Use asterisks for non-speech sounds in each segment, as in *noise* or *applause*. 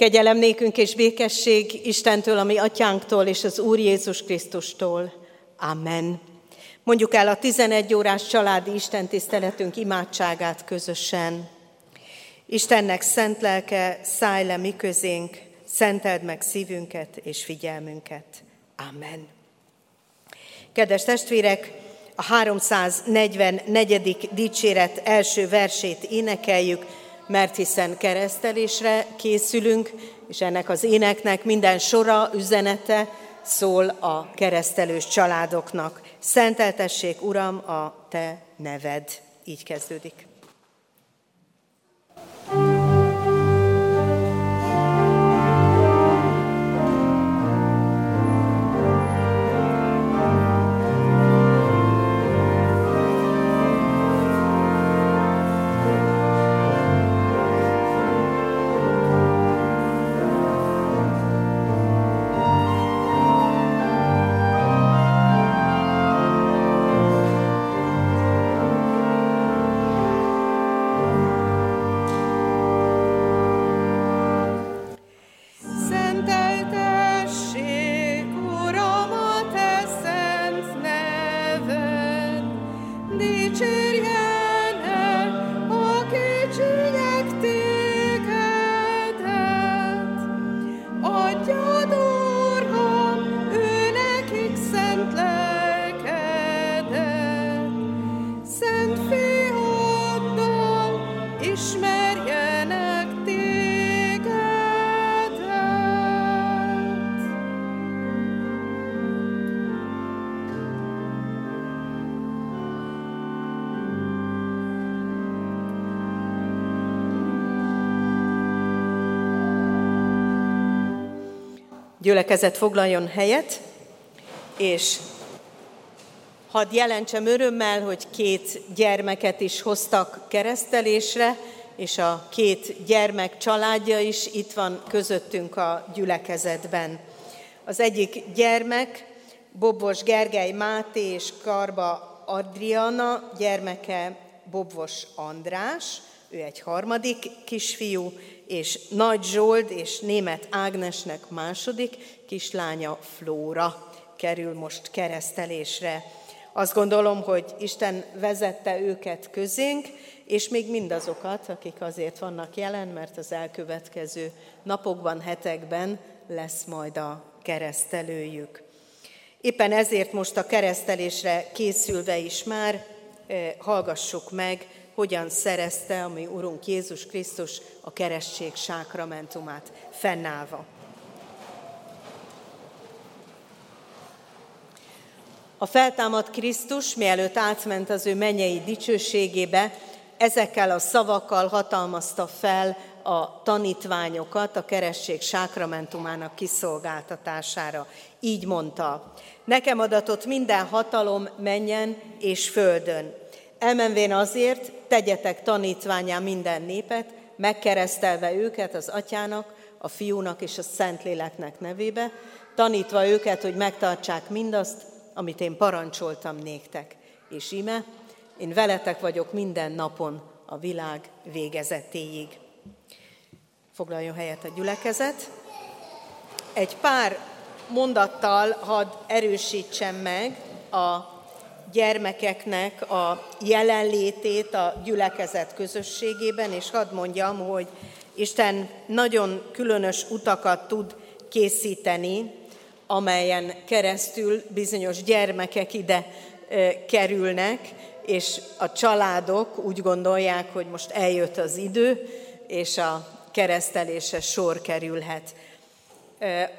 Kegyelem nékünk és békesség Istentől, ami atyánktól és az Úr Jézus Krisztustól. Amen. Mondjuk el a 11 órás családi istentiszteletünk imádságát közösen. Istennek szent lelke, szállj le mi közénk, szenteld meg szívünket és figyelmünket. Amen. Kedves testvérek, a 344. dicséret első versét énekeljük, mert hiszen keresztelésre készülünk, és ennek az éneknek minden sora, üzenete szól a keresztelős családoknak. Szenteltessék, Uram, a Te neved. Így kezdődik. Gyülekezet foglaljon helyet, és hadd jelentsem örömmel, hogy két gyermeket is hoztak keresztelésre, és a két gyermek családja is itt van közöttünk a gyülekezetben. Az egyik gyermek Bobos Gergely Máté és Karba Adriana gyermeke Bobos András, ő egy harmadik kisfiú, és Nagy Zsold és német Ágnesnek második kislánya Flóra kerül most keresztelésre. Azt gondolom, hogy Isten vezette őket közénk, és még mindazokat, akik azért vannak jelen, mert az elkövetkező napokban, hetekben lesz majd a keresztelőjük. Éppen ezért most a keresztelésre készülve is már eh, hallgassuk meg hogyan szerezte a mi Urunk Jézus Krisztus a keresztség sákramentumát fennállva. A feltámadt Krisztus, mielőtt átment az ő mennyei dicsőségébe, ezekkel a szavakkal hatalmazta fel a tanítványokat a keresztség sákramentumának kiszolgáltatására. Így mondta, nekem adatott minden hatalom menjen és földön. Elmenvén azért, tegyetek tanítványá minden népet, megkeresztelve őket az atyának, a fiúnak és a szentléleknek nevébe, tanítva őket, hogy megtartsák mindazt, amit én parancsoltam néktek. És ime, én veletek vagyok minden napon a világ végezetéig. Foglaljon helyet a gyülekezet. Egy pár mondattal hadd erősítsem meg a gyermekeknek a jelenlétét a gyülekezet közösségében, és hadd mondjam, hogy Isten nagyon különös utakat tud készíteni, amelyen keresztül bizonyos gyermekek ide kerülnek, és a családok úgy gondolják, hogy most eljött az idő, és a keresztelése sor kerülhet.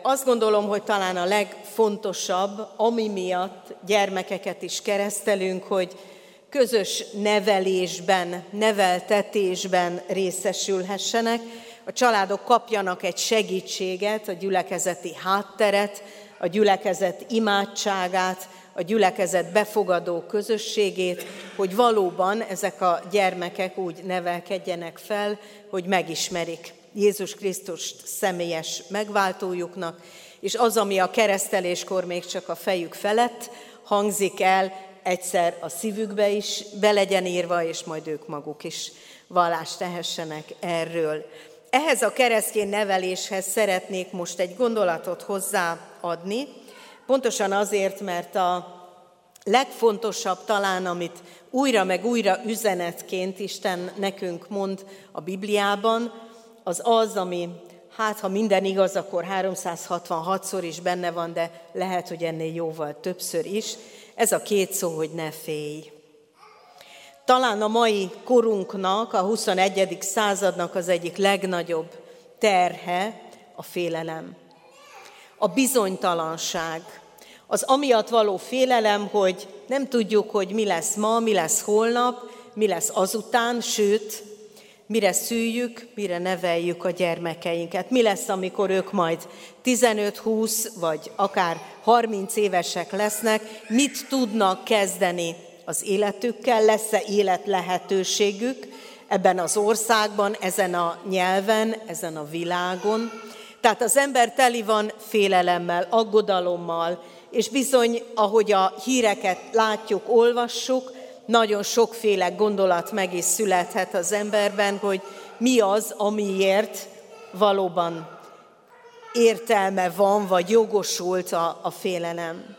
Azt gondolom, hogy talán a legfontosabb, ami miatt gyermekeket is keresztelünk, hogy közös nevelésben, neveltetésben részesülhessenek, a családok kapjanak egy segítséget, a gyülekezeti hátteret, a gyülekezet imádságát, a gyülekezet befogadó közösségét, hogy valóban ezek a gyermekek úgy nevelkedjenek fel, hogy megismerik Jézus Krisztust személyes megváltójuknak, és az, ami a kereszteléskor még csak a fejük felett hangzik el, egyszer a szívükbe is be legyen írva, és majd ők maguk is vallást tehessenek erről. Ehhez a keresztény neveléshez szeretnék most egy gondolatot hozzáadni, pontosan azért, mert a legfontosabb talán, amit újra meg újra üzenetként Isten nekünk mond a Bibliában, az az, ami hát ha minden igaz, akkor 366-szor is benne van, de lehet, hogy ennél jóval többször is. Ez a két szó, hogy ne félj. Talán a mai korunknak, a 21. századnak az egyik legnagyobb terhe a félelem. A bizonytalanság. Az amiatt való félelem, hogy nem tudjuk, hogy mi lesz ma, mi lesz holnap, mi lesz azután, sőt, mire szüljük, mire neveljük a gyermekeinket. Mi lesz, amikor ők majd 15-20 vagy akár 30 évesek lesznek, mit tudnak kezdeni az életükkel, lesz-e élet lehetőségük ebben az országban, ezen a nyelven, ezen a világon. Tehát az ember teli van félelemmel, aggodalommal, és bizony, ahogy a híreket látjuk, olvassuk, nagyon sokféle gondolat meg is születhet az emberben, hogy mi az, amiért valóban értelme van, vagy jogosult a, a félelem.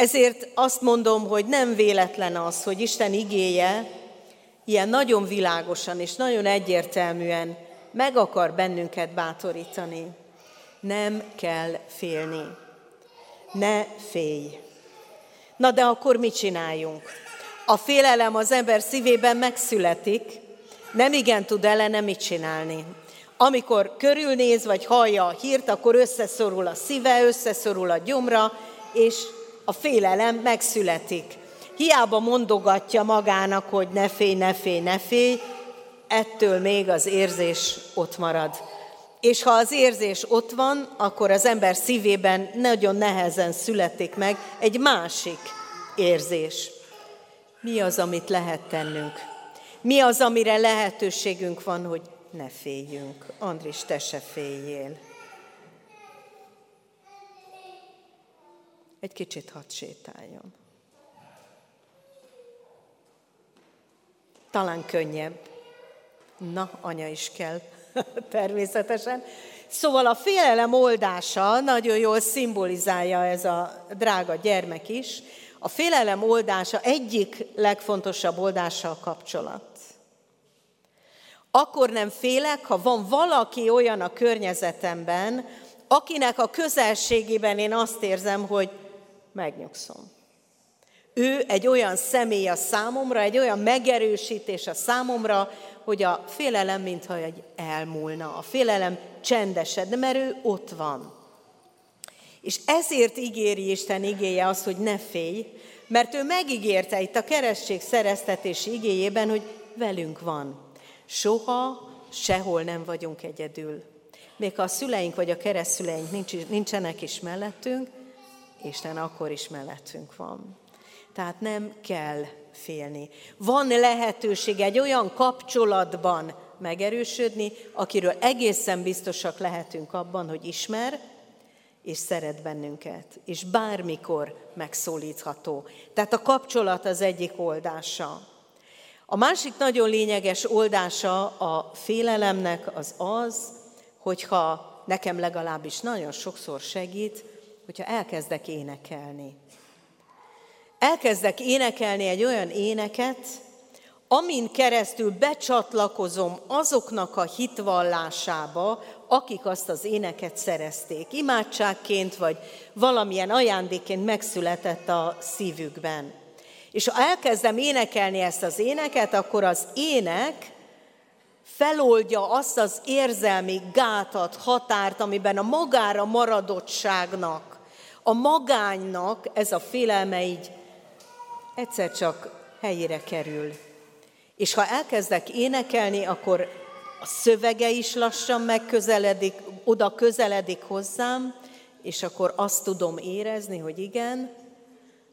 Ezért azt mondom, hogy nem véletlen az, hogy Isten igéje ilyen nagyon világosan és nagyon egyértelműen meg akar bennünket bátorítani. Nem kell félni. Ne félj. Na de akkor mit csináljunk? A félelem az ember szívében megszületik, nem igen tud ellene mit csinálni. Amikor körülnéz, vagy hallja a hírt, akkor összeszorul a szíve, összeszorul a gyomra, és a félelem megszületik. Hiába mondogatja magának, hogy ne félj, ne félj, ne félj, ettől még az érzés ott marad. És ha az érzés ott van, akkor az ember szívében nagyon nehezen születik meg egy másik érzés. Mi az, amit lehet tennünk? Mi az, amire lehetőségünk van, hogy ne féljünk? Andris, te se féljél. Egy kicsit hadd sétáljon. Talán könnyebb. Na, anya is kell, *laughs* természetesen. Szóval a félelem oldása nagyon jól szimbolizálja ez a drága gyermek is, a félelem oldása egyik legfontosabb oldása a kapcsolat. Akkor nem félek, ha van valaki olyan a környezetemben, akinek a közelségében én azt érzem, hogy megnyugszom. Ő egy olyan személy a számomra, egy olyan megerősítés a számomra, hogy a félelem mintha egy elmúlna. A félelem csendesed, mert ő ott van. És ezért ígéri Isten igéje azt, hogy ne félj, mert ő megígérte itt a keresztség szereztetési igéjében, hogy velünk van. Soha, sehol nem vagyunk egyedül. Még ha a szüleink vagy a keresztszüleink nincs, nincsenek is mellettünk, Isten akkor is mellettünk van. Tehát nem kell félni. Van lehetőség egy olyan kapcsolatban megerősödni, akiről egészen biztosak lehetünk abban, hogy ismer, és szeret bennünket, és bármikor megszólítható. Tehát a kapcsolat az egyik oldása. A másik nagyon lényeges oldása a félelemnek az az, hogyha nekem legalábbis nagyon sokszor segít, hogyha elkezdek énekelni. Elkezdek énekelni egy olyan éneket, amin keresztül becsatlakozom azoknak a hitvallásába, akik azt az éneket szerezték. Imádságként vagy valamilyen ajándékként megszületett a szívükben. És ha elkezdem énekelni ezt az éneket, akkor az ének feloldja azt az érzelmi gátat, határt, amiben a magára maradottságnak, a magánynak ez a félelme így egyszer csak helyére kerül. És ha elkezdek énekelni, akkor a szövege is lassan megközeledik, oda közeledik hozzám, és akkor azt tudom érezni, hogy igen,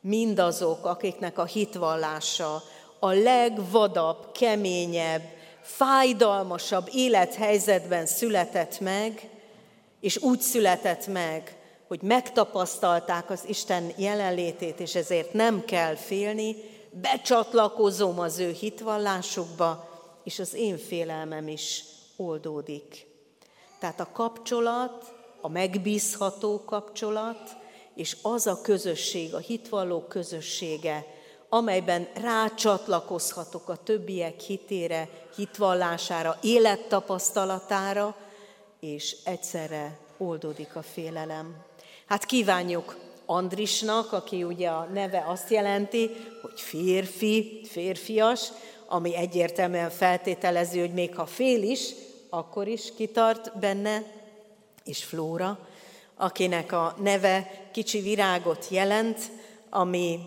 mindazok, akiknek a hitvallása a legvadabb, keményebb, fájdalmasabb élethelyzetben született meg, és úgy született meg, hogy megtapasztalták az Isten jelenlétét, és ezért nem kell félni, becsatlakozom az ő hitvallásukba, és az én félelmem is oldódik. Tehát a kapcsolat, a megbízható kapcsolat, és az a közösség, a hitvalló közössége, amelyben rácsatlakozhatok a többiek hitére, hitvallására, élettapasztalatára, és egyszerre oldódik a félelem. Hát kívánjuk Andrisnak, aki ugye a neve azt jelenti, hogy férfi, férfias, ami egyértelműen feltételező, hogy még ha fél is, akkor is kitart benne, és Flóra, akinek a neve kicsi virágot jelent, ami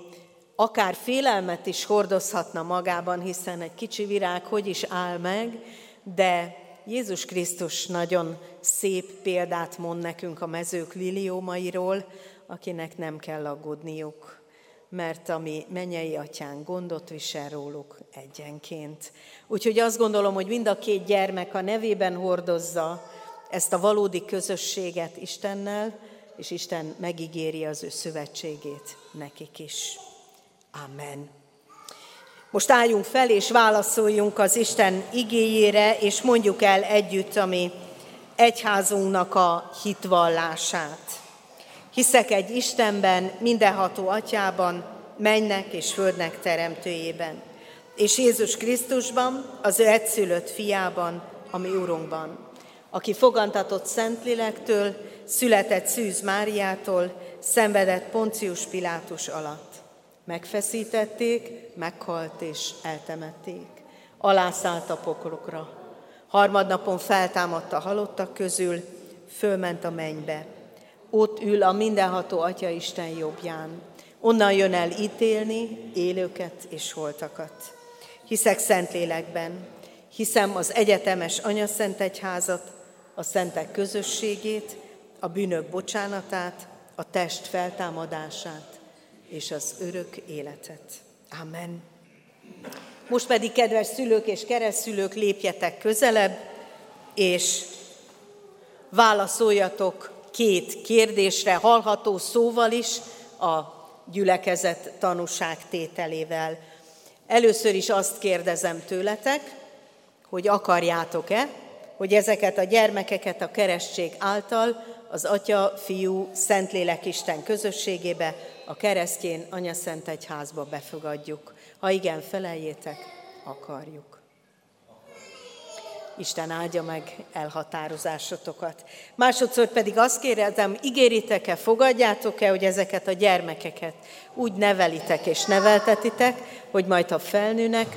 akár félelmet is hordozhatna magában, hiszen egy kicsi virág hogy is áll meg, de Jézus Krisztus nagyon szép példát mond nekünk a mezők liliómairól, akinek nem kell aggódniuk, mert a mi mennyei atyán gondot visel róluk egyenként. Úgyhogy azt gondolom, hogy mind a két gyermek a nevében hordozza ezt a valódi közösséget Istennel, és Isten megígéri az ő szövetségét nekik is. Amen. Most álljunk fel, és válaszoljunk az Isten igéjére, és mondjuk el együtt a mi egyházunknak a hitvallását. Hiszek egy Istenben, mindenható atyában, mennek és földnek teremtőjében, és Jézus Krisztusban, az ő egyszülött fiában, ami Urunkban, aki fogantatott Szentlélektől, született Szűz Máriától, szenvedett Poncius Pilátus alatt Megfeszítették, meghalt és eltemették. Alászállt a poklokra. Harmadnapon feltámadt a halottak közül, fölment a mennybe. Ott ül a mindenható Atya Isten jobbján. Onnan jön el ítélni élőket és holtakat. Hiszek Szentlélekben, hiszem az egyetemes Anyaszent Egyházat, a szentek közösségét, a bűnök bocsánatát, a test feltámadását, és az örök életet. Amen. Most pedig, kedves szülők és keresztszülők, lépjetek közelebb, és válaszoljatok két kérdésre, hallható szóval is, a gyülekezet tanúságtételével. Először is azt kérdezem tőletek, hogy akarjátok-e, hogy ezeket a gyermekeket a keresztség által az Atya, Fiú, Szentlélek Isten közösségébe a keresztjén Anyaszent Egyházba befogadjuk. Ha igen, feleljétek, akarjuk. Isten áldja meg elhatározásotokat. Másodszor pedig azt kérdezem, ígéritek-e, fogadjátok-e, hogy ezeket a gyermekeket úgy nevelitek és neveltetitek, hogy majd ha felnőnek,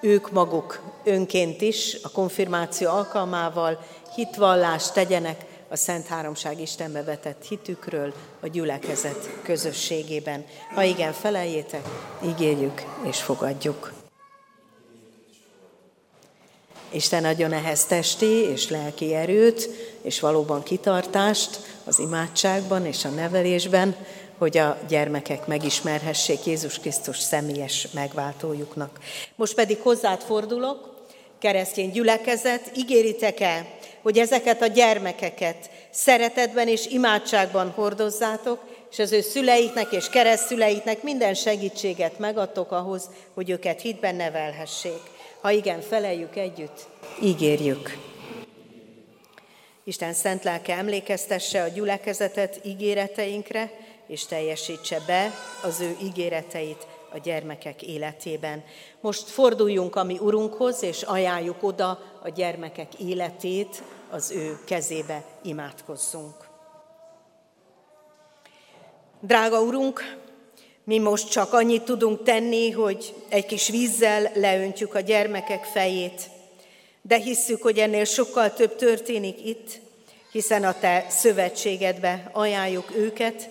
ők maguk önként is a konfirmáció alkalmával hitvallást tegyenek a Szent Háromság Istenbe vetett hitükről a gyülekezet közösségében. Ha igen, feleljétek, ígérjük és fogadjuk. Isten adjon ehhez testi és lelki erőt, és valóban kitartást az imádságban és a nevelésben, hogy a gyermekek megismerhessék Jézus Krisztus személyes megváltójuknak. Most pedig hozzád fordulok, keresztény gyülekezet, ígéritek-e, hogy ezeket a gyermekeket szeretetben és imádságban hordozzátok, és az ő szüleiknek és keresztszüleiknek minden segítséget megadtok ahhoz, hogy őket hitben nevelhessék. Ha igen, feleljük együtt, ígérjük. Isten szent lelke emlékeztesse a gyülekezetet ígéreteinkre, és teljesítse be az ő ígéreteit a gyermekek életében. Most forduljunk a mi Urunkhoz, és ajánljuk oda a gyermekek életét, az ő kezébe imádkozzunk. Drága Urunk, mi most csak annyit tudunk tenni, hogy egy kis vízzel leöntjük a gyermekek fejét, de hisszük, hogy ennél sokkal több történik itt, hiszen a Te szövetségedbe ajánljuk őket,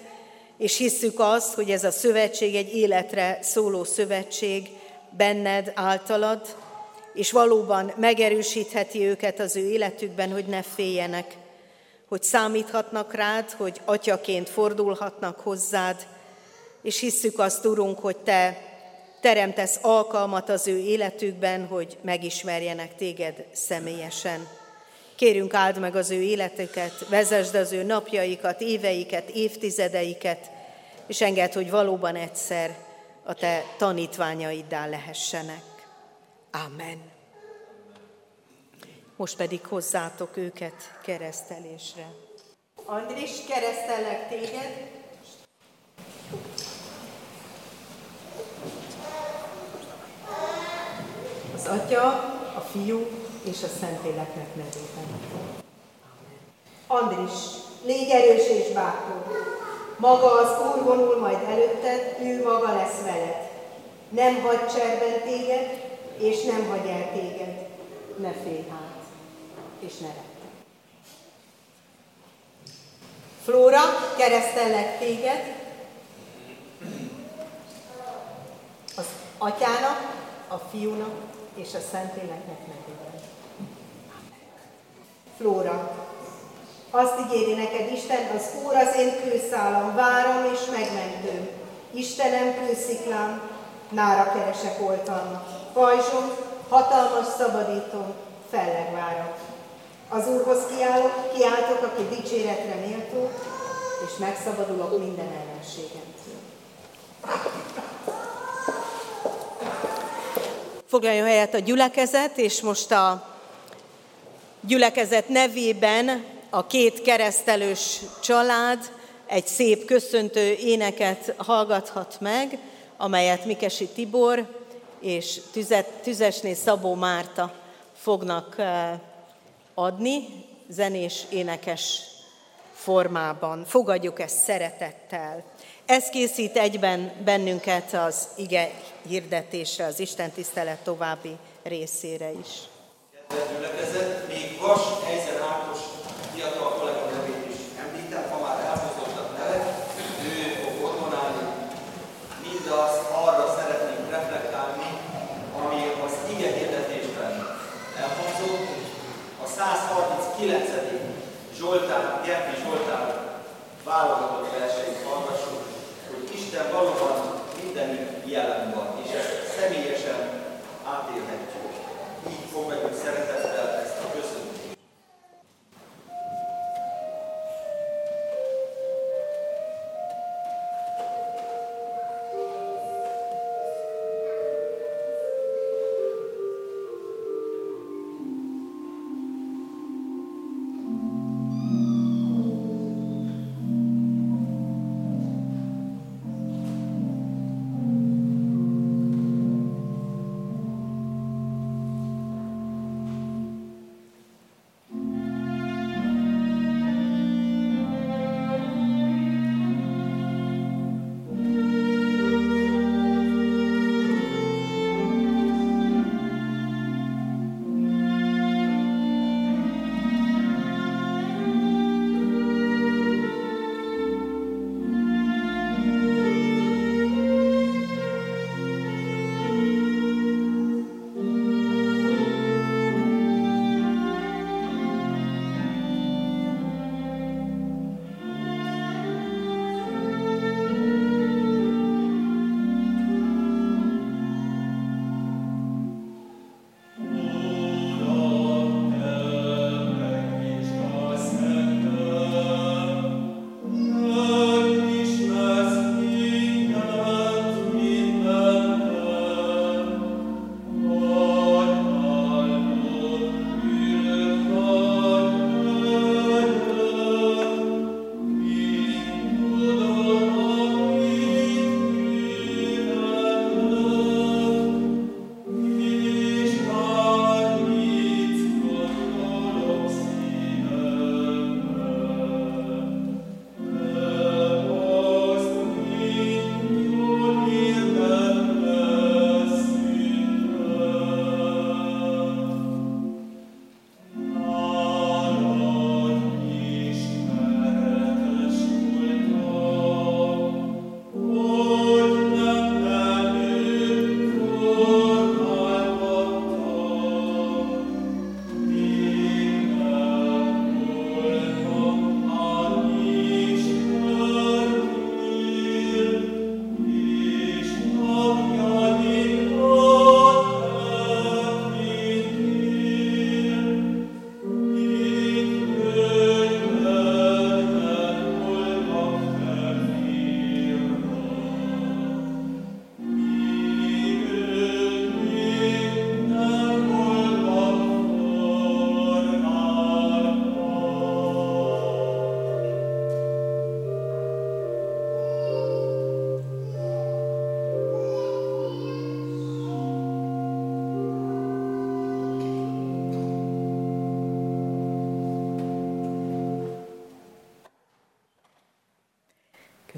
és hisszük azt, hogy ez a szövetség egy életre szóló szövetség benned, általad, és valóban megerősítheti őket az ő életükben, hogy ne féljenek, hogy számíthatnak rád, hogy atyaként fordulhatnak hozzád, és hisszük azt, Urunk, hogy Te teremtesz alkalmat az ő életükben, hogy megismerjenek Téged személyesen. Kérünk áld meg az ő életüket, vezesd az ő napjaikat, éveiket, évtizedeiket, és engedd, hogy valóban egyszer a Te tanítványaiddá lehessenek. Amen. most pedig hozzátok őket keresztelésre. Andris, keresztellek téged. Az Atya, a Fiú és a Szentléleknek nevében. Andris, légy erős és bátor. Maga az Úr vonul majd előtted, ő maga lesz veled. Nem hagy cserben téged, és nem hagy el téged. Ne félj hát, és ne rettegj. Flóra, keresztellek téged, az atyának, a fiúnak és a Szentléleknek nevében. Flóra, azt ígéri neked Isten, az Úr az én kőszálam, várom és megmentőm. Istenem kősziklám, nára keresek oltalmat. Pajzsom, hatalmas szabadítom, fellegvárat. Az Úrhoz kiállok, kiáltok, aki dicséretre méltó, és megszabadulok minden ellenségemtől. Foglaljon helyet a gyülekezet, és most a gyülekezet nevében a két keresztelős család egy szép köszöntő éneket hallgathat meg, amelyet Mikesi Tibor és Tüzesné Szabó Márta fognak eh, adni zenés énekes formában. Fogadjuk ezt szeretettel. Ez készít egyben bennünket az ige hirdetésre, az Isten tisztelet további részére is. Gyülekezet, még Vas Eizen Ákos fiatal kollega nevét is említem, ha már elhozottak neve, ő fog orgonálni mindazt, arra szeretnénk reflektálni, ami az ige hirdetésben elhangzott, a 139. Zsoltár, Gerti Zsoltár válogatott verseit hallgassuk, hogy Isten valóban mindenütt jelen van, és ezt személyesen átélhetjük. Így fogadjuk szeretettel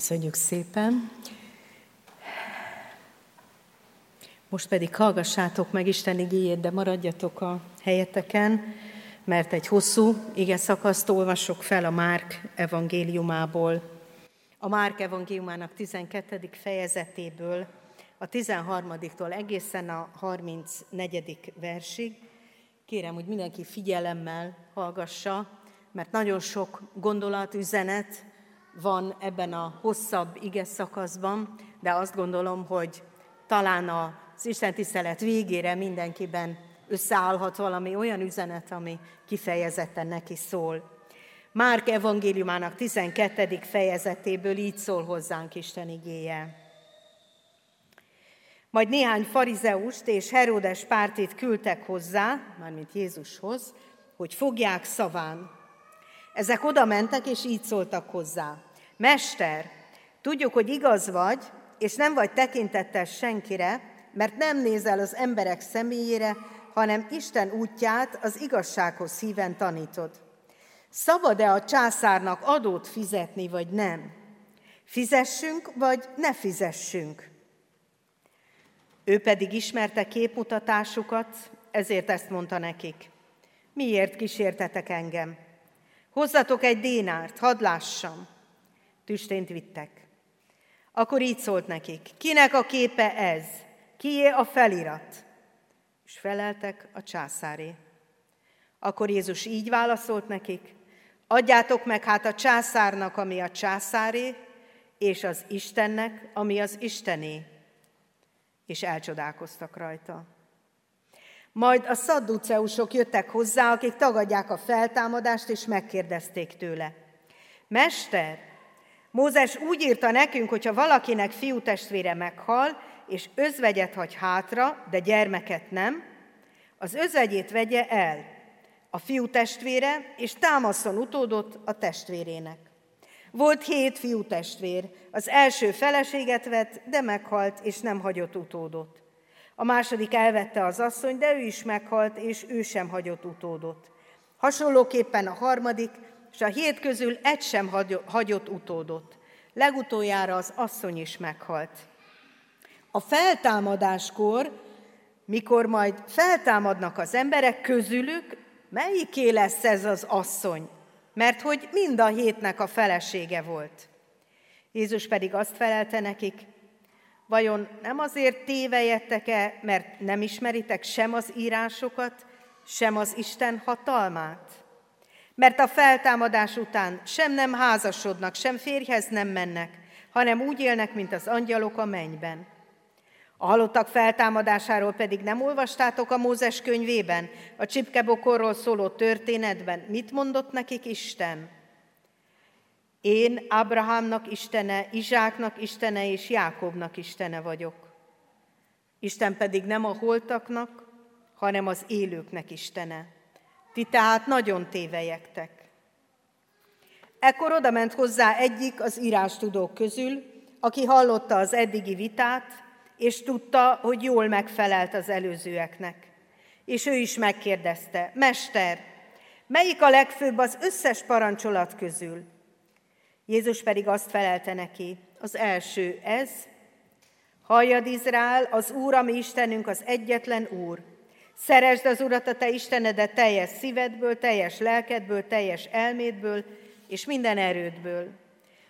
Köszönjük szépen. Most pedig hallgassátok meg Isten igéjét, de maradjatok a helyeteken, mert egy hosszú ige szakaszt olvasok fel a Márk evangéliumából. A Márk evangéliumának 12. fejezetéből, a 13-tól egészen a 34. versig. Kérem, hogy mindenki figyelemmel hallgassa, mert nagyon sok gondolat, üzenet van ebben a hosszabb ige szakaszban, de azt gondolom, hogy talán az Isten tisztelet végére mindenkiben összeállhat valami olyan üzenet, ami kifejezetten neki szól. Márk evangéliumának 12. fejezetéből így szól hozzánk Isten igéje. Majd néhány farizeust és Herodes pártit küldtek hozzá, mármint Jézushoz, hogy fogják szaván. Ezek oda mentek, és így szóltak hozzá. Mester, tudjuk, hogy igaz vagy, és nem vagy tekintettel senkire, mert nem nézel az emberek személyére, hanem Isten útját az igazsághoz híven tanítod. Szabad-e a császárnak adót fizetni, vagy nem? Fizessünk, vagy ne fizessünk? Ő pedig ismerte képmutatásukat, ezért ezt mondta nekik. Miért kísértetek engem? Hozzatok egy dénárt, hadd lássam. Tüstént vittek. Akkor így szólt nekik, kinek a képe ez? Kié a felirat? És feleltek a császáré. Akkor Jézus így válaszolt nekik, adjátok meg hát a császárnak, ami a császáré, és az Istennek, ami az Istené. És elcsodálkoztak rajta. Majd a szadduceusok jöttek hozzá, akik tagadják a feltámadást, és megkérdezték tőle. Mester, Mózes úgy írta nekünk, hogyha valakinek fiú testvére meghal, és özvegyet hagy hátra, de gyermeket nem, az özvegyét vegye el, a fiú testvére, és támaszon utódot a testvérének. Volt hét fiú testvér, az első feleséget vett, de meghalt, és nem hagyott utódot. A második elvette az asszony, de ő is meghalt, és ő sem hagyott utódot. Hasonlóképpen a harmadik, és a hét közül egy sem hagyott utódot. Legutoljára az asszony is meghalt. A feltámadáskor, mikor majd feltámadnak az emberek közülük, melyiké lesz ez az asszony? Mert hogy mind a hétnek a felesége volt. Jézus pedig azt felelte nekik, vajon nem azért tévejettek-e, mert nem ismeritek sem az írásokat, sem az Isten hatalmát? Mert a feltámadás után sem nem házasodnak, sem férjhez nem mennek, hanem úgy élnek, mint az angyalok a mennyben. A halottak feltámadásáról pedig nem olvastátok a Mózes könyvében, a csipkebokorról szóló történetben. Mit mondott nekik Isten? Én Abrahamnak Istene, Izsáknak Istene és Jákobnak Istene vagyok. Isten pedig nem a holtaknak, hanem az élőknek Istene. Ti tehát nagyon tévejektek. Ekkor oda ment hozzá egyik az írástudók közül, aki hallotta az eddigi vitát, és tudta, hogy jól megfelelt az előzőeknek. És ő is megkérdezte, Mester, melyik a legfőbb az összes parancsolat közül? Jézus pedig azt felelte neki, az első ez, Halljad Izrael, az Úr, ami Istenünk, az egyetlen Úr. Szeresd az Urat, a te Istenedet teljes szívedből, teljes lelkedből, teljes elmédből, és minden erődből.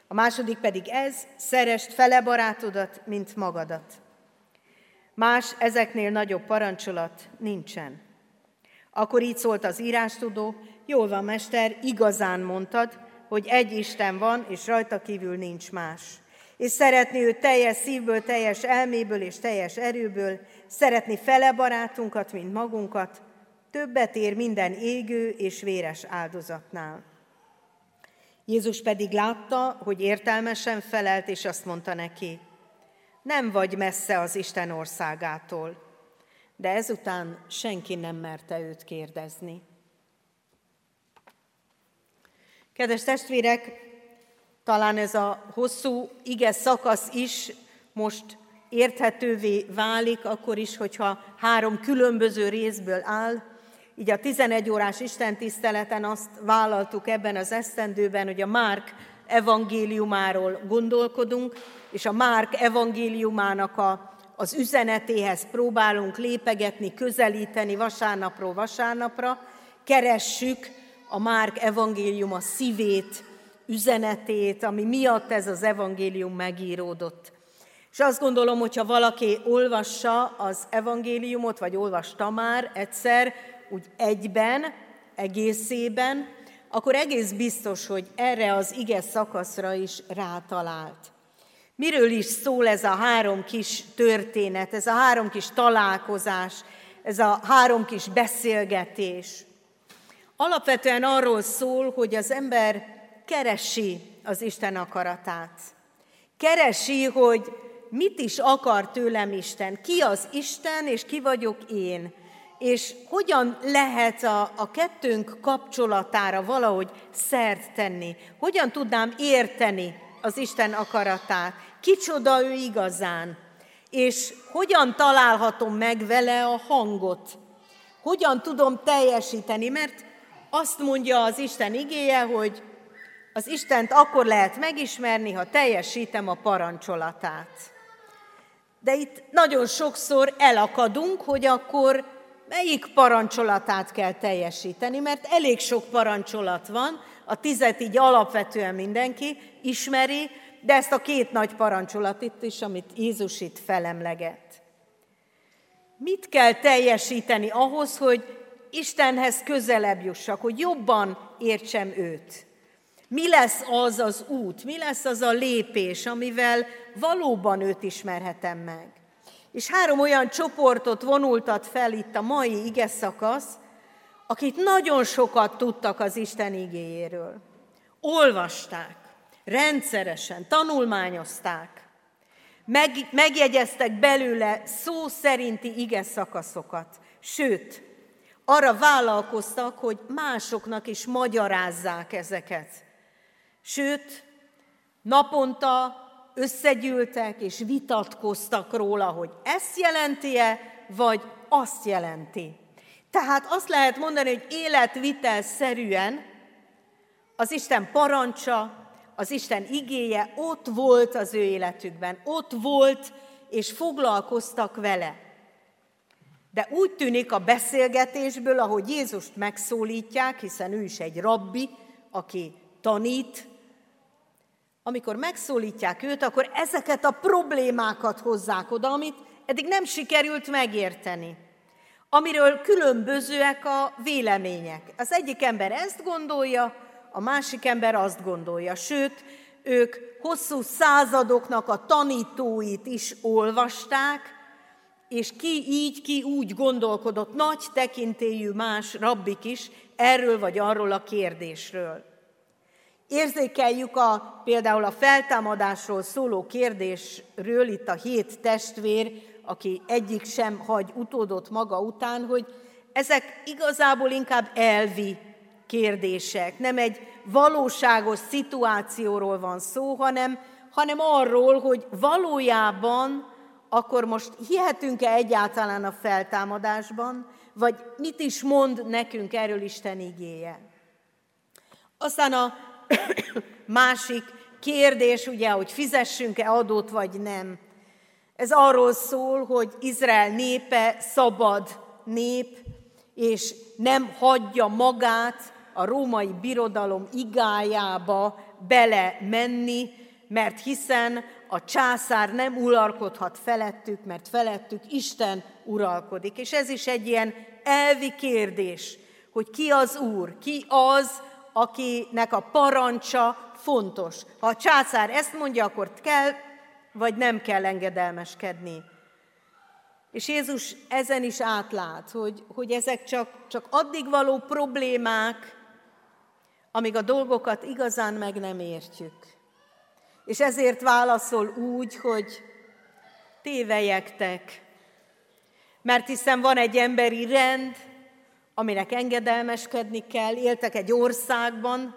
A második pedig ez, szerest fele barátodat, mint magadat. Más ezeknél nagyobb parancsolat nincsen. Akkor így szólt az írástudó, jól van, mester, igazán mondtad, hogy egy Isten van, és rajta kívül nincs más. És szeretni őt teljes szívből, teljes elméből és teljes erőből, szeretni fele barátunkat, mint magunkat, többet ér minden égő és véres áldozatnál. Jézus pedig látta, hogy értelmesen felelt, és azt mondta neki, nem vagy messze az Isten országától. De ezután senki nem merte őt kérdezni. Kedves testvérek, talán ez a hosszú ige szakasz is most érthetővé válik, akkor is, hogyha három különböző részből áll. Így a 11 órás Isten tiszteleten azt vállaltuk ebben az esztendőben, hogy a Márk evangéliumáról gondolkodunk, és a Márk evangéliumának a, az üzenetéhez próbálunk lépegetni, közelíteni vasárnapról vasárnapra, keressük a Márk evangéliuma szívét, üzenetét, ami miatt ez az evangélium megíródott. És azt gondolom, hogyha valaki olvassa az evangéliumot, vagy olvasta már egyszer, úgy egyben, egészében, akkor egész biztos, hogy erre az ige szakaszra is rátalált. Miről is szól ez a három kis történet, ez a három kis találkozás, ez a három kis beszélgetés? Alapvetően arról szól, hogy az ember keresi az Isten akaratát. Keresi, hogy mit is akar tőlem Isten, ki az Isten, és ki vagyok én. És hogyan lehet a, a kettőnk kapcsolatára valahogy szert tenni? Hogyan tudnám érteni az Isten akaratát? Kicsoda ő igazán? És hogyan találhatom meg vele a hangot? Hogyan tudom teljesíteni? Mert azt mondja az Isten igéje, hogy az Istent akkor lehet megismerni, ha teljesítem a parancsolatát. De itt nagyon sokszor elakadunk, hogy akkor melyik parancsolatát kell teljesíteni, mert elég sok parancsolat van, a tizet így alapvetően mindenki ismeri, de ezt a két nagy parancsolatit is, amit Jézus itt felemleget. Mit kell teljesíteni ahhoz, hogy Istenhez közelebb jussak, hogy jobban értsem őt? Mi lesz az az út, mi lesz az a lépés, amivel valóban őt ismerhetem meg? És három olyan csoportot vonultat fel itt a mai ige szakasz, akik nagyon sokat tudtak az Isten igéjéről. Olvasták, rendszeresen, tanulmányozták, meg, megjegyeztek belőle szó szerinti ige szakaszokat, sőt, arra vállalkoztak, hogy másoknak is magyarázzák ezeket. Sőt, naponta összegyűltek és vitatkoztak róla, hogy ezt jelenti-e, vagy azt jelenti. Tehát azt lehet mondani, hogy életvitel szerűen az Isten parancsa, az Isten igéje ott volt az ő életükben, ott volt, és foglalkoztak vele. De úgy tűnik a beszélgetésből, ahogy Jézust megszólítják, hiszen ő is egy rabbi, aki tanít, amikor megszólítják őt, akkor ezeket a problémákat hozzák oda, amit eddig nem sikerült megérteni, amiről különbözőek a vélemények. Az egyik ember ezt gondolja, a másik ember azt gondolja, sőt, ők hosszú századoknak a tanítóit is olvasták, és ki így, ki úgy gondolkodott, nagy tekintélyű más rabbik is erről vagy arról a kérdésről. Érzékeljük a, például a feltámadásról szóló kérdésről, itt a hét testvér, aki egyik sem hagy utódot maga után, hogy ezek igazából inkább elvi kérdések, nem egy valóságos szituációról van szó, hanem, hanem arról, hogy valójában akkor most hihetünk-e egyáltalán a feltámadásban, vagy mit is mond nekünk erről Isten igéje. Aztán a *coughs* Másik kérdés, ugye, hogy fizessünk-e adót, vagy nem. Ez arról szól, hogy Izrael népe szabad nép, és nem hagyja magát a római birodalom igájába bele menni, mert hiszen a császár nem uralkodhat felettük, mert felettük Isten uralkodik. És ez is egy ilyen elvi kérdés, hogy ki az Úr, ki az, akinek a parancsa fontos. Ha a császár ezt mondja, akkor kell, vagy nem kell engedelmeskedni. És Jézus ezen is átlát, hogy, hogy ezek csak, csak addig való problémák, amíg a dolgokat igazán meg nem értjük. És ezért válaszol úgy, hogy tévejektek, mert hiszen van egy emberi rend, aminek engedelmeskedni kell, éltek egy országban,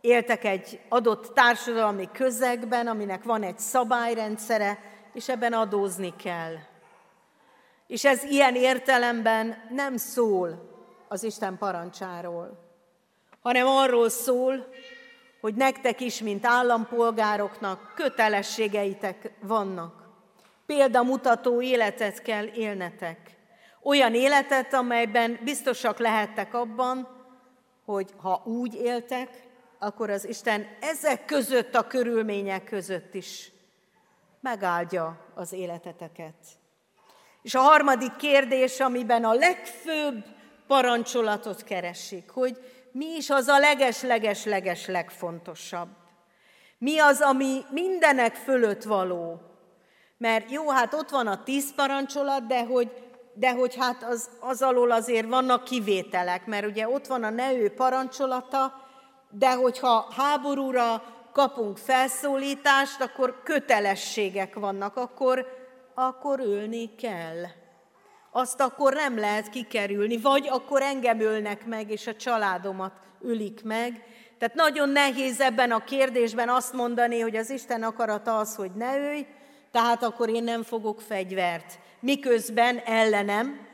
éltek egy adott társadalmi közegben, aminek van egy szabályrendszere, és ebben adózni kell. És ez ilyen értelemben nem szól az Isten parancsáról, hanem arról szól, hogy nektek is, mint állampolgároknak kötelességeitek vannak. Példamutató életet kell élnetek. Olyan életet, amelyben biztosak lehettek abban, hogy ha úgy éltek, akkor az Isten ezek között a körülmények között is megáldja az életeteket. És a harmadik kérdés, amiben a legfőbb parancsolatot keresik, hogy mi is az a leges-leges-leges legfontosabb. Mi az, ami mindenek fölött való. Mert jó, hát ott van a tíz parancsolat, de hogy, de hogy hát az, az alól azért vannak kivételek, mert ugye ott van a ne ő parancsolata, de hogyha háborúra kapunk felszólítást, akkor kötelességek vannak, akkor, akkor ölni kell. Azt akkor nem lehet kikerülni, vagy akkor engem ölnek meg, és a családomat ülik meg. Tehát nagyon nehéz ebben a kérdésben azt mondani, hogy az Isten akarata az, hogy ne ölj, tehát akkor én nem fogok fegyvert. Miközben ellenem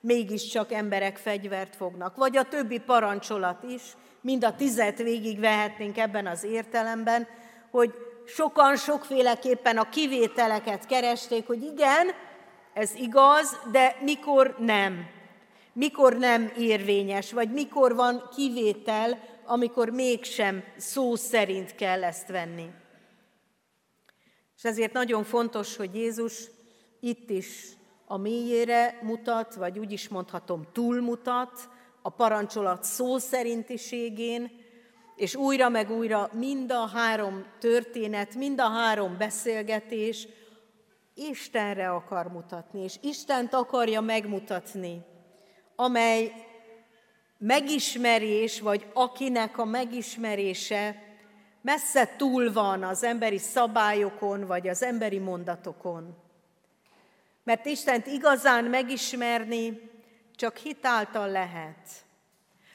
mégiscsak emberek fegyvert fognak. Vagy a többi parancsolat is, mind a tizet végig vehetnénk ebben az értelemben, hogy sokan sokféleképpen a kivételeket keresték, hogy igen, ez igaz, de mikor nem. Mikor nem érvényes, vagy mikor van kivétel, amikor mégsem szó szerint kell ezt venni. És ezért nagyon fontos, hogy Jézus itt is a mélyére mutat, vagy úgy is mondhatom, túlmutat, a parancsolat szó szerintiségén, és újra meg újra mind a három történet, mind a három beszélgetés Istenre akar mutatni, és Istent akarja megmutatni, amely megismerés, vagy akinek a megismerése messze túl van az emberi szabályokon, vagy az emberi mondatokon. Mert Istent igazán megismerni csak hitáltal lehet.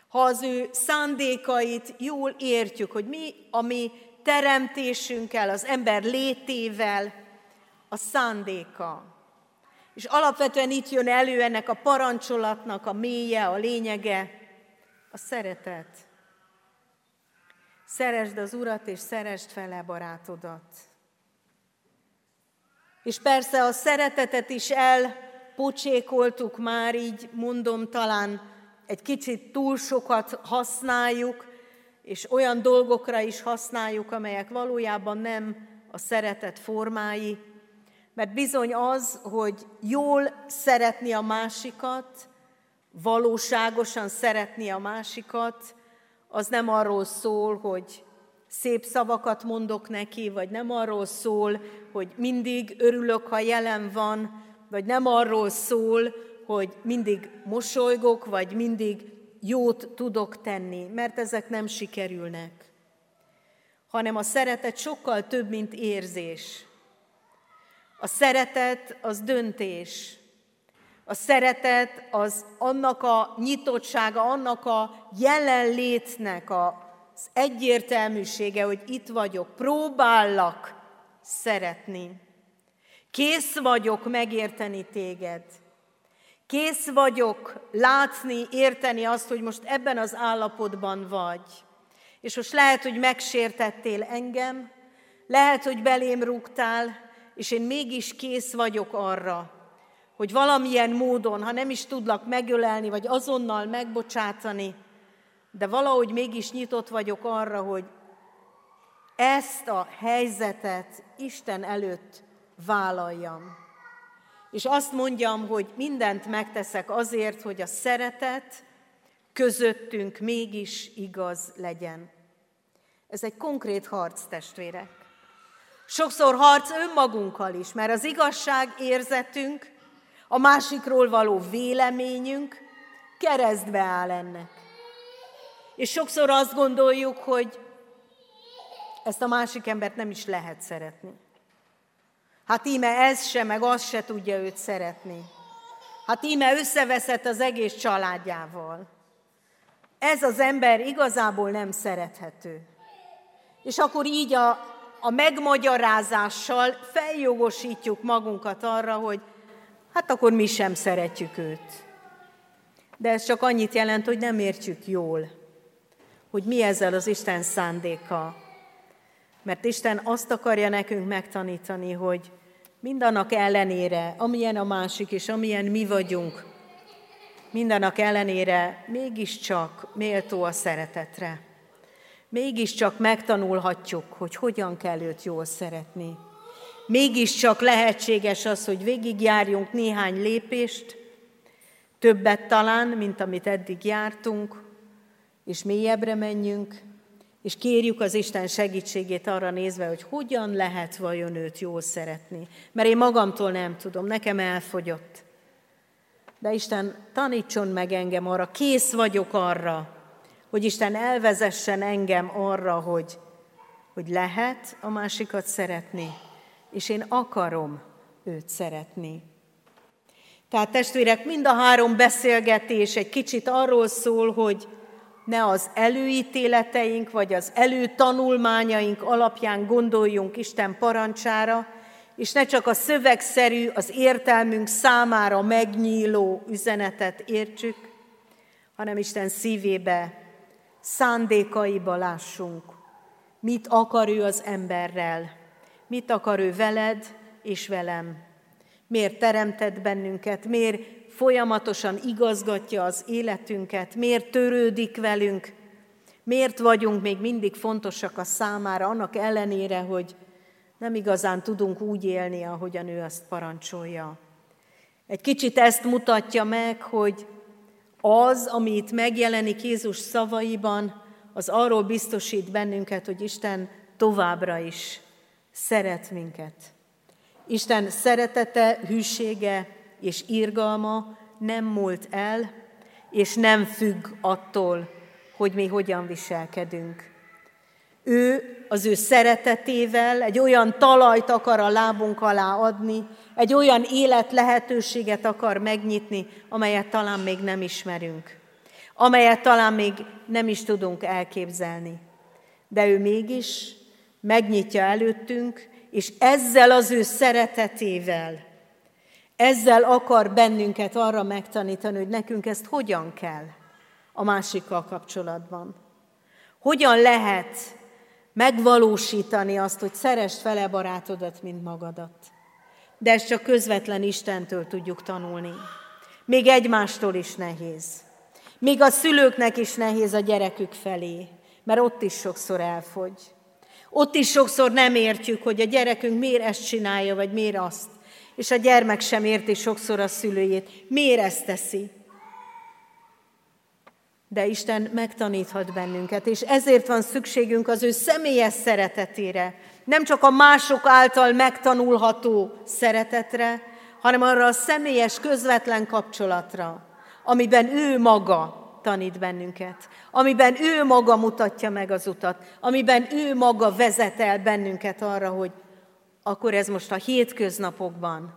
Ha az ő szándékait jól értjük, hogy mi a mi teremtésünkkel, az ember létével, a szándéka. És alapvetően itt jön elő ennek a parancsolatnak a mélye, a lényege, a szeretet. Szeresd az Urat, és szeresd fele barátodat. És persze a szeretetet is elpocsékoltuk már, így mondom, talán egy kicsit túl sokat használjuk, és olyan dolgokra is használjuk, amelyek valójában nem a szeretet formái, mert bizony az, hogy jól szeretni a másikat, valóságosan szeretni a másikat, az nem arról szól, hogy szép szavakat mondok neki, vagy nem arról szól, hogy mindig örülök, ha jelen van, vagy nem arról szól, hogy mindig mosolygok, vagy mindig jót tudok tenni, mert ezek nem sikerülnek. Hanem a szeretet sokkal több, mint érzés. A szeretet az döntés. A szeretet az annak a nyitottsága, annak a jelenlétnek az egyértelműsége, hogy itt vagyok, próbállak szeretni. Kész vagyok megérteni téged. Kész vagyok látni, érteni azt, hogy most ebben az állapotban vagy. És most lehet, hogy megsértettél engem, lehet, hogy belém rúgtál, és én mégis kész vagyok arra, hogy valamilyen módon, ha nem is tudlak megölelni, vagy azonnal megbocsátani, de valahogy mégis nyitott vagyok arra, hogy ezt a helyzetet Isten előtt vállaljam. És azt mondjam, hogy mindent megteszek azért, hogy a szeretet közöttünk mégis igaz legyen. Ez egy konkrét harc, testvérek. Sokszor harc önmagunkkal is, mert az igazság érzetünk, a másikról való véleményünk keresztbe áll ennek. És sokszor azt gondoljuk, hogy ezt a másik embert nem is lehet szeretni. Hát íme ez se, meg az se tudja őt szeretni. Hát íme összeveszett az egész családjával. Ez az ember igazából nem szerethető. És akkor így a a megmagyarázással feljogosítjuk magunkat arra, hogy hát akkor mi sem szeretjük őt. De ez csak annyit jelent, hogy nem értjük jól. hogy mi ezzel az Isten szándéka. Mert Isten azt akarja nekünk megtanítani, hogy mindannak ellenére, amilyen a másik, és amilyen mi vagyunk, mindannak ellenére mégiscsak méltó a szeretetre. Mégiscsak megtanulhatjuk, hogy hogyan kell őt jól szeretni. Mégiscsak lehetséges az, hogy végigjárjunk néhány lépést, többet talán, mint amit eddig jártunk, és mélyebbre menjünk, és kérjük az Isten segítségét arra nézve, hogy hogyan lehet vajon őt jól szeretni. Mert én magamtól nem tudom, nekem elfogyott. De Isten tanítson meg engem arra, kész vagyok arra, hogy Isten elvezessen engem arra, hogy, hogy lehet a másikat szeretni, és én akarom őt szeretni. Tehát testvérek, mind a három beszélgetés egy kicsit arról szól, hogy ne az előítéleteink vagy az előtanulmányaink alapján gondoljunk Isten parancsára, és ne csak a szövegszerű, az értelmünk számára megnyíló üzenetet értsük, hanem Isten szívébe, szándékaiba lássunk, mit akar ő az emberrel, mit akar ő veled és velem, miért teremtett bennünket, miért folyamatosan igazgatja az életünket, miért törődik velünk, miért vagyunk még mindig fontosak a számára, annak ellenére, hogy nem igazán tudunk úgy élni, ahogyan ő azt parancsolja. Egy kicsit ezt mutatja meg, hogy az, ami itt megjelenik Jézus szavaiban, az arról biztosít bennünket, hogy Isten továbbra is szeret minket. Isten szeretete, hűsége és irgalma nem múlt el, és nem függ attól, hogy mi hogyan viselkedünk. Ő az ő szeretetével egy olyan talajt akar a lábunk alá adni, egy olyan élet lehetőséget akar megnyitni, amelyet talán még nem ismerünk, amelyet talán még nem is tudunk elképzelni. De ő mégis megnyitja előttünk, és ezzel az ő szeretetével, ezzel akar bennünket arra megtanítani, hogy nekünk ezt hogyan kell a másikkal kapcsolatban. Hogyan lehet megvalósítani azt, hogy szerest fele barátodat, mint magadat. De ezt csak közvetlen Istentől tudjuk tanulni. Még egymástól is nehéz. Még a szülőknek is nehéz a gyerekük felé, mert ott is sokszor elfogy. Ott is sokszor nem értjük, hogy a gyerekünk miért ezt csinálja, vagy miért azt. És a gyermek sem érti sokszor a szülőjét. Miért ezt teszi? De Isten megtaníthat bennünket, és ezért van szükségünk az ő személyes szeretetére, nem csak a mások által megtanulható szeretetre, hanem arra a személyes, közvetlen kapcsolatra, amiben ő maga tanít bennünket, amiben ő maga mutatja meg az utat, amiben ő maga vezet el bennünket arra, hogy akkor ez most a hétköznapokban,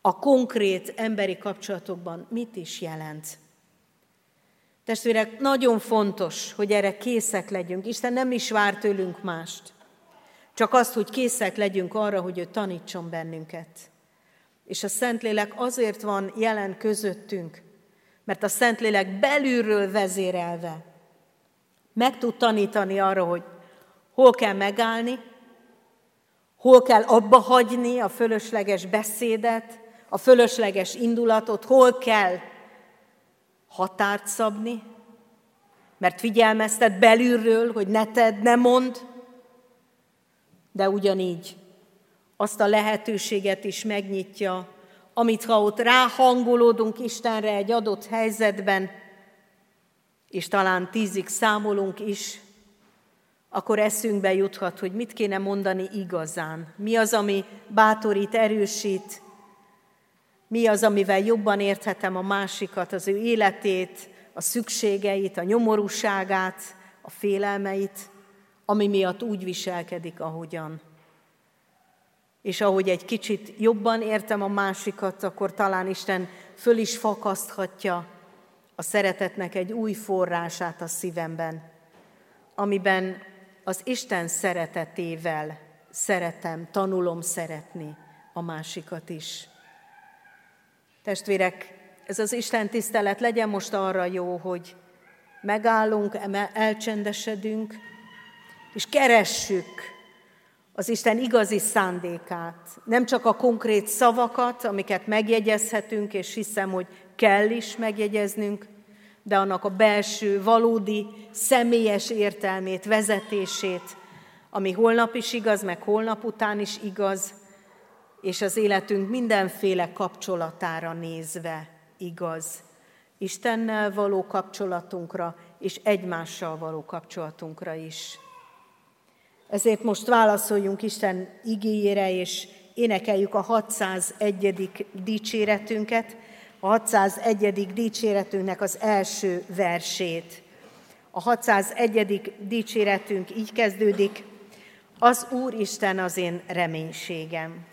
a konkrét emberi kapcsolatokban mit is jelent. Testvérek, nagyon fontos, hogy erre készek legyünk. Isten nem is vár tőlünk mást. Csak azt, hogy készek legyünk arra, hogy ő tanítson bennünket. És a Szentlélek azért van jelen közöttünk, mert a Szentlélek belülről vezérelve meg tud tanítani arra, hogy hol kell megállni, hol kell abba hagyni a fölösleges beszédet, a fölösleges indulatot, hol kell határt szabni, mert figyelmeztet belülről, hogy ne tedd, ne mond, de ugyanígy azt a lehetőséget is megnyitja, amit ha ott ráhangolódunk Istenre egy adott helyzetben, és talán tízig számolunk is, akkor eszünkbe juthat, hogy mit kéne mondani igazán. Mi az, ami bátorít, erősít, mi az, amivel jobban érthetem a másikat, az ő életét, a szükségeit, a nyomorúságát, a félelmeit, ami miatt úgy viselkedik, ahogyan. És ahogy egy kicsit jobban értem a másikat, akkor talán Isten föl is fakaszthatja a szeretetnek egy új forrását a szívemben, amiben az Isten szeretetével szeretem, tanulom szeretni a másikat is. Testvérek, ez az Isten tisztelet legyen most arra jó, hogy megállunk, elcsendesedünk, és keressük az Isten igazi szándékát. Nem csak a konkrét szavakat, amiket megjegyezhetünk, és hiszem, hogy kell is megjegyeznünk, de annak a belső, valódi, személyes értelmét, vezetését, ami holnap is igaz, meg holnap után is igaz, és az életünk mindenféle kapcsolatára nézve igaz. Istennel való kapcsolatunkra, és egymással való kapcsolatunkra is. Ezért most válaszoljunk Isten igényére, és énekeljük a 601. dicséretünket, a 601. dicséretünknek az első versét. A 601. dicséretünk így kezdődik, az Úr Isten az én reménységem.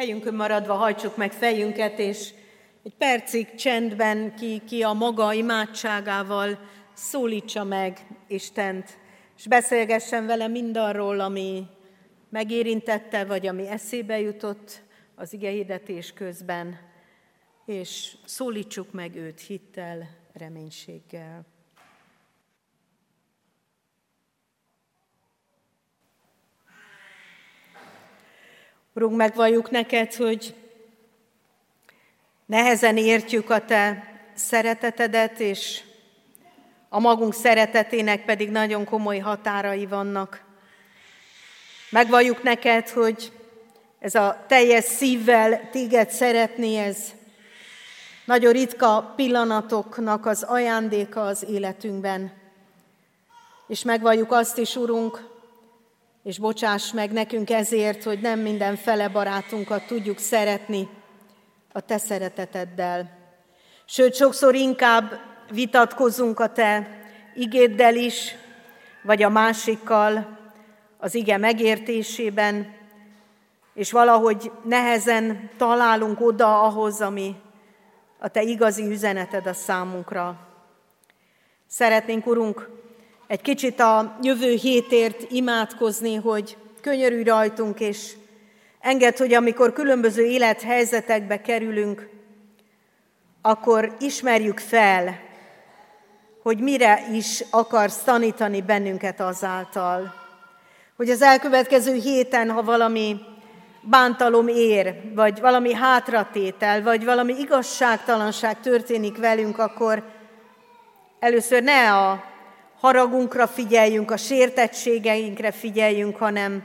Helyünkön maradva hajtsuk meg fejünket, és egy percig csendben ki, ki a maga imádságával szólítsa meg Istent, és beszélgessen vele mindarról, ami megérintette, vagy ami eszébe jutott az igehirdetés közben, és szólítsuk meg őt hittel, reménységgel. Urunk, megvalljuk neked, hogy nehezen értjük a te szeretetedet, és a magunk szeretetének pedig nagyon komoly határai vannak. Megvalljuk neked, hogy ez a teljes szívvel téged szeretni, ez nagyon ritka pillanatoknak az ajándéka az életünkben. És megvalljuk azt is, Urunk, és bocsáss meg nekünk ezért, hogy nem minden fele barátunkat tudjuk szeretni a Te szereteteddel. Sőt, sokszor inkább vitatkozunk a Te igéddel is, vagy a másikkal az ige megértésében, és valahogy nehezen találunk oda ahhoz, ami a Te igazi üzeneted a számunkra. Szeretnénk, Urunk, egy kicsit a jövő hétért imádkozni, hogy könyörülj rajtunk, és enged, hogy amikor különböző élethelyzetekbe kerülünk, akkor ismerjük fel, hogy mire is akarsz tanítani bennünket azáltal. Hogy az elkövetkező héten, ha valami bántalom ér, vagy valami hátratétel, vagy valami igazságtalanság történik velünk, akkor először ne a haragunkra figyeljünk, a sértettségeinkre figyeljünk, hanem,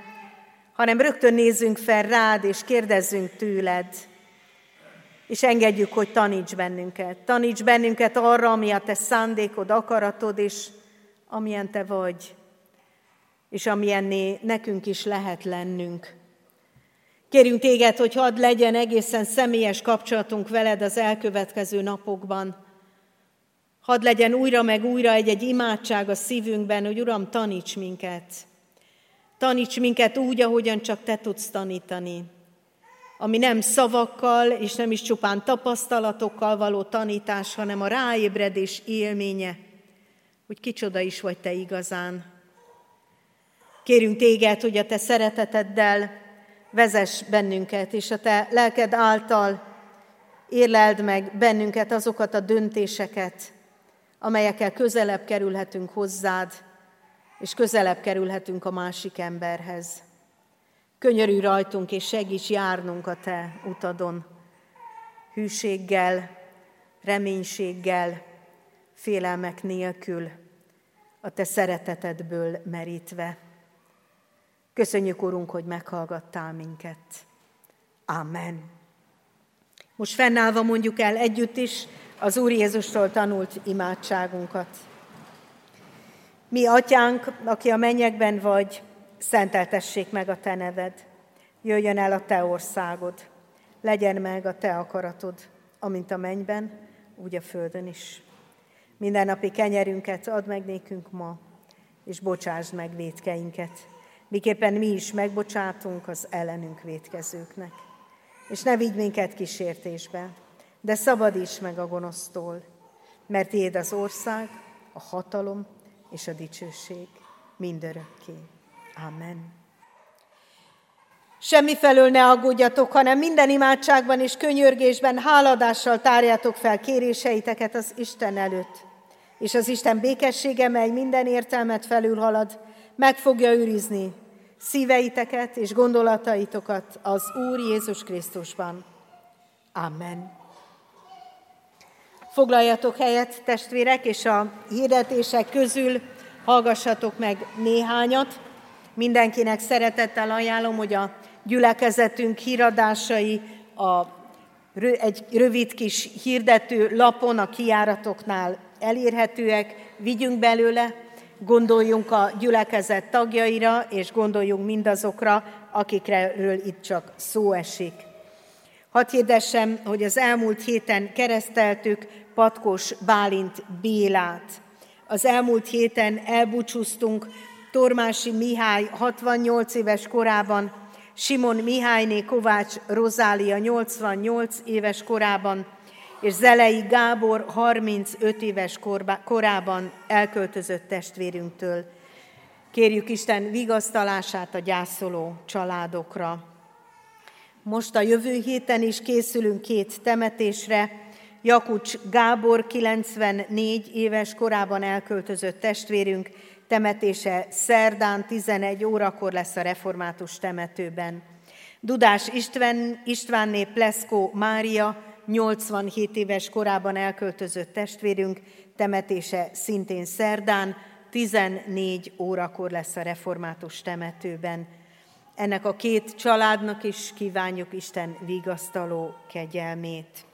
hanem rögtön nézzünk fel rád, és kérdezzünk tőled, és engedjük, hogy taníts bennünket. Taníts bennünket arra, ami a te szándékod, akaratod, és amilyen te vagy, és amilyenné nekünk is lehet lennünk. Kérünk téged, hogy hadd legyen egészen személyes kapcsolatunk veled az elkövetkező napokban, Hadd legyen újra meg újra egy-egy imádság a szívünkben, hogy Uram, taníts minket. Taníts minket úgy, ahogyan csak Te tudsz tanítani. Ami nem szavakkal és nem is csupán tapasztalatokkal való tanítás, hanem a ráébredés élménye, hogy kicsoda is vagy Te igazán. Kérünk Téged, hogy a Te szereteteddel vezess bennünket, és a Te lelked által érleld meg bennünket azokat a döntéseket, amelyekkel közelebb kerülhetünk hozzád, és közelebb kerülhetünk a másik emberhez. Könyörű rajtunk, és segíts járnunk a Te utadon, hűséggel, reménységgel, félelmek nélkül, a Te szeretetedből merítve. Köszönjük, Urunk, hogy meghallgattál minket. Amen. Most fennállva mondjuk el együtt is az Úr Jézustól tanult imádságunkat. Mi, Atyánk, aki a mennyekben vagy, szenteltessék meg a Te neved. Jöjjön el a Te országod. Legyen meg a Te akaratod, amint a mennyben, úgy a földön is. Minden napi kenyerünket add meg nékünk ma, és bocsásd meg védkeinket, miképpen mi is megbocsátunk az ellenünk védkezőknek. És ne vigy minket kísértésbe, de szabadíts meg a gonosztól, mert Éd az ország, a hatalom és a dicsőség mindörökké. Amen. Semmi felől ne aggódjatok, hanem minden imádságban és könyörgésben háladással tárjátok fel kéréseiteket az Isten előtt. És az Isten békessége, mely minden értelmet felülhalad, meg fogja őrizni szíveiteket és gondolataitokat az Úr Jézus Krisztusban. Amen. Foglaljatok helyet, testvérek, és a hirdetések közül hallgassatok meg néhányat. Mindenkinek szeretettel ajánlom, hogy a gyülekezetünk híradásai a, egy rövid kis hirdető lapon a kiáratoknál elérhetőek, vigyünk belőle, gondoljunk a gyülekezet tagjaira, és gondoljunk mindazokra, akikről itt csak szó esik. Hadd hirdessem, hogy az elmúlt héten kereszteltük Patkos Bálint Bélát. Az elmúlt héten elbúcsúztunk Tormási Mihály 68 éves korában, Simon Mihályné Kovács Rozália 88 éves korában, és Zelei Gábor 35 éves korában elköltözött testvérünktől. Kérjük Isten vigasztalását a gyászoló családokra. Most a jövő héten is készülünk két temetésre. Jakucs Gábor 94 éves korában elköltözött testvérünk, temetése szerdán 11 órakor lesz a református temetőben. Dudás István, Istvánné Pleszkó Mária 87 éves korában elköltözött testvérünk, temetése szintén szerdán 14 órakor lesz a református temetőben. Ennek a két családnak is kívánjuk Isten vigasztaló kegyelmét.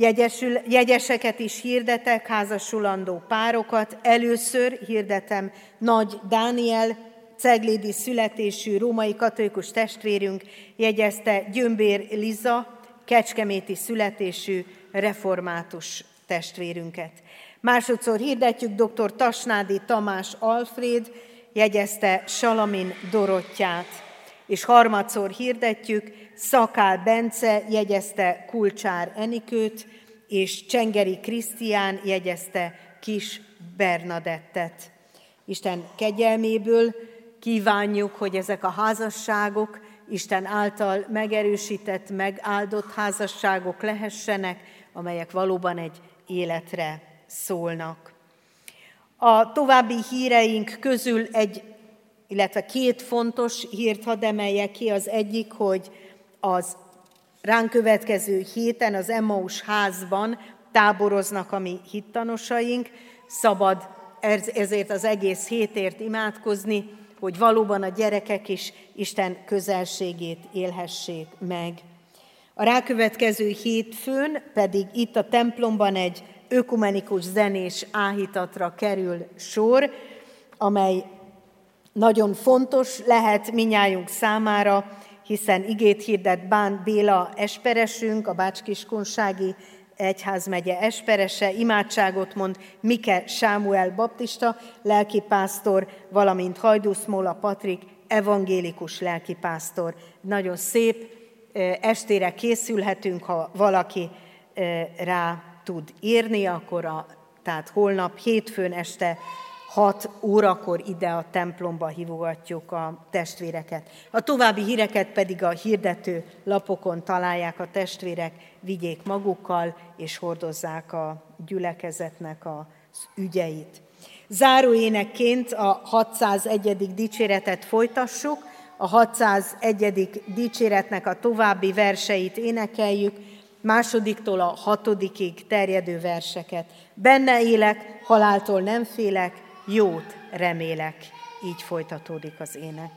Jegyesül, jegyeseket is hirdetek, házasulandó párokat. Először hirdetem Nagy Dániel, ceglédi születésű római katolikus testvérünk jegyezte Gyömbér Liza, kecskeméti születésű református testvérünket. Másodszor hirdetjük dr. Tasnádi Tamás Alfred, jegyezte Salamin Dorottyát. És harmadszor hirdetjük, Szakál Bence jegyezte Kulcsár Enikőt, és Csengeri Krisztián jegyezte Kis Bernadettet. Isten kegyelméből kívánjuk, hogy ezek a házasságok Isten által megerősített, megáldott házasságok lehessenek, amelyek valóban egy életre szólnak. A további híreink közül egy, illetve két fontos hírt hadd emeljek ki. Az egyik, hogy az ránk következő héten az Emmaus házban táboroznak a mi hittanosaink, szabad ezért az egész hétért imádkozni, hogy valóban a gyerekek is Isten közelségét élhessék meg. A rákövetkező hétfőn pedig itt a templomban egy ökumenikus zenés áhítatra kerül sor, amely nagyon fontos lehet minnyájunk számára, hiszen igét hirdet Bán Béla esperesünk, a Bácskiskunsági egyházmegye esperese, imádságot mond Mike Sámuel baptista lelkipásztor, valamint Hajdusz Móla Patrik evangélikus lelkipásztor. Nagyon szép estére készülhetünk, ha valaki rá tud írni, akkor a, tehát holnap hétfőn este 6 órakor ide a templomba hívogatjuk a testvéreket. A további híreket pedig a hirdető lapokon találják a testvérek, vigyék magukkal, és hordozzák a gyülekezetnek az ügyeit. Záróénekként a 601. dicséretet folytassuk, a 601. dicséretnek a további verseit énekeljük, másodiktól a hatodikig terjedő verseket. Benne élek, haláltól nem félek, jót remélek. Így folytatódik az ének.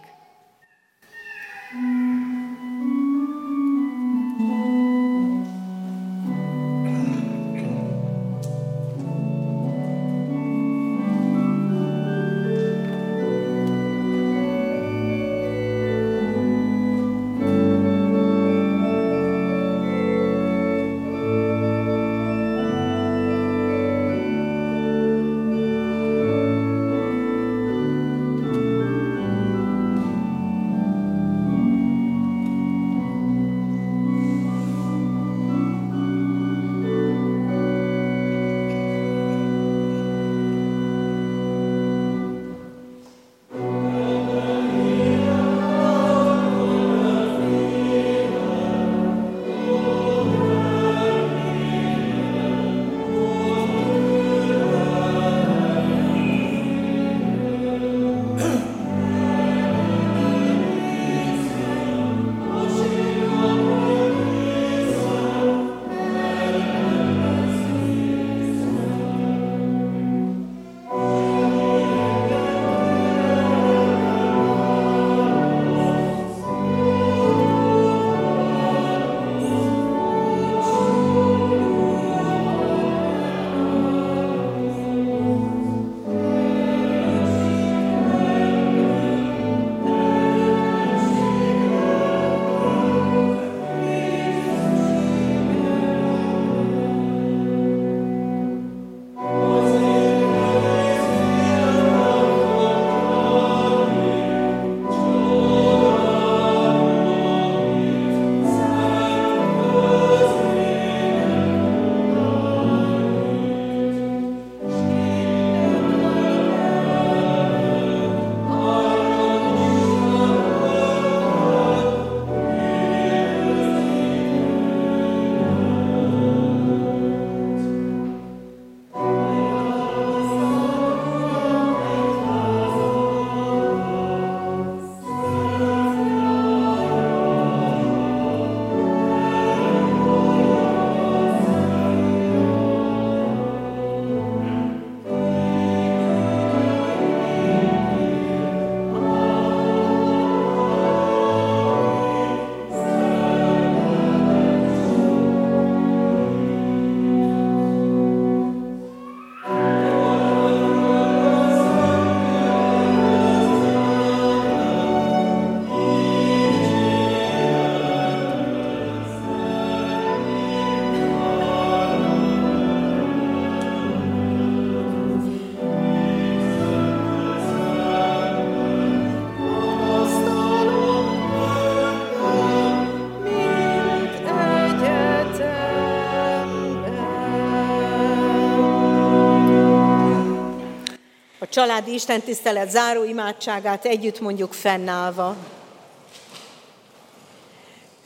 Családi istentisztelet záró imádságát együtt mondjuk fennállva.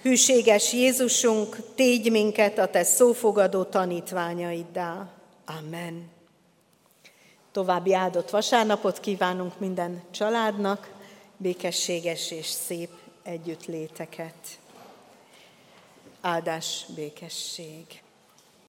Hűséges Jézusunk, tégy minket a Te szófogadó tanítványaiddá. Amen. További áldott vasárnapot kívánunk minden családnak, békességes és szép együttléteket. Áldás, békesség.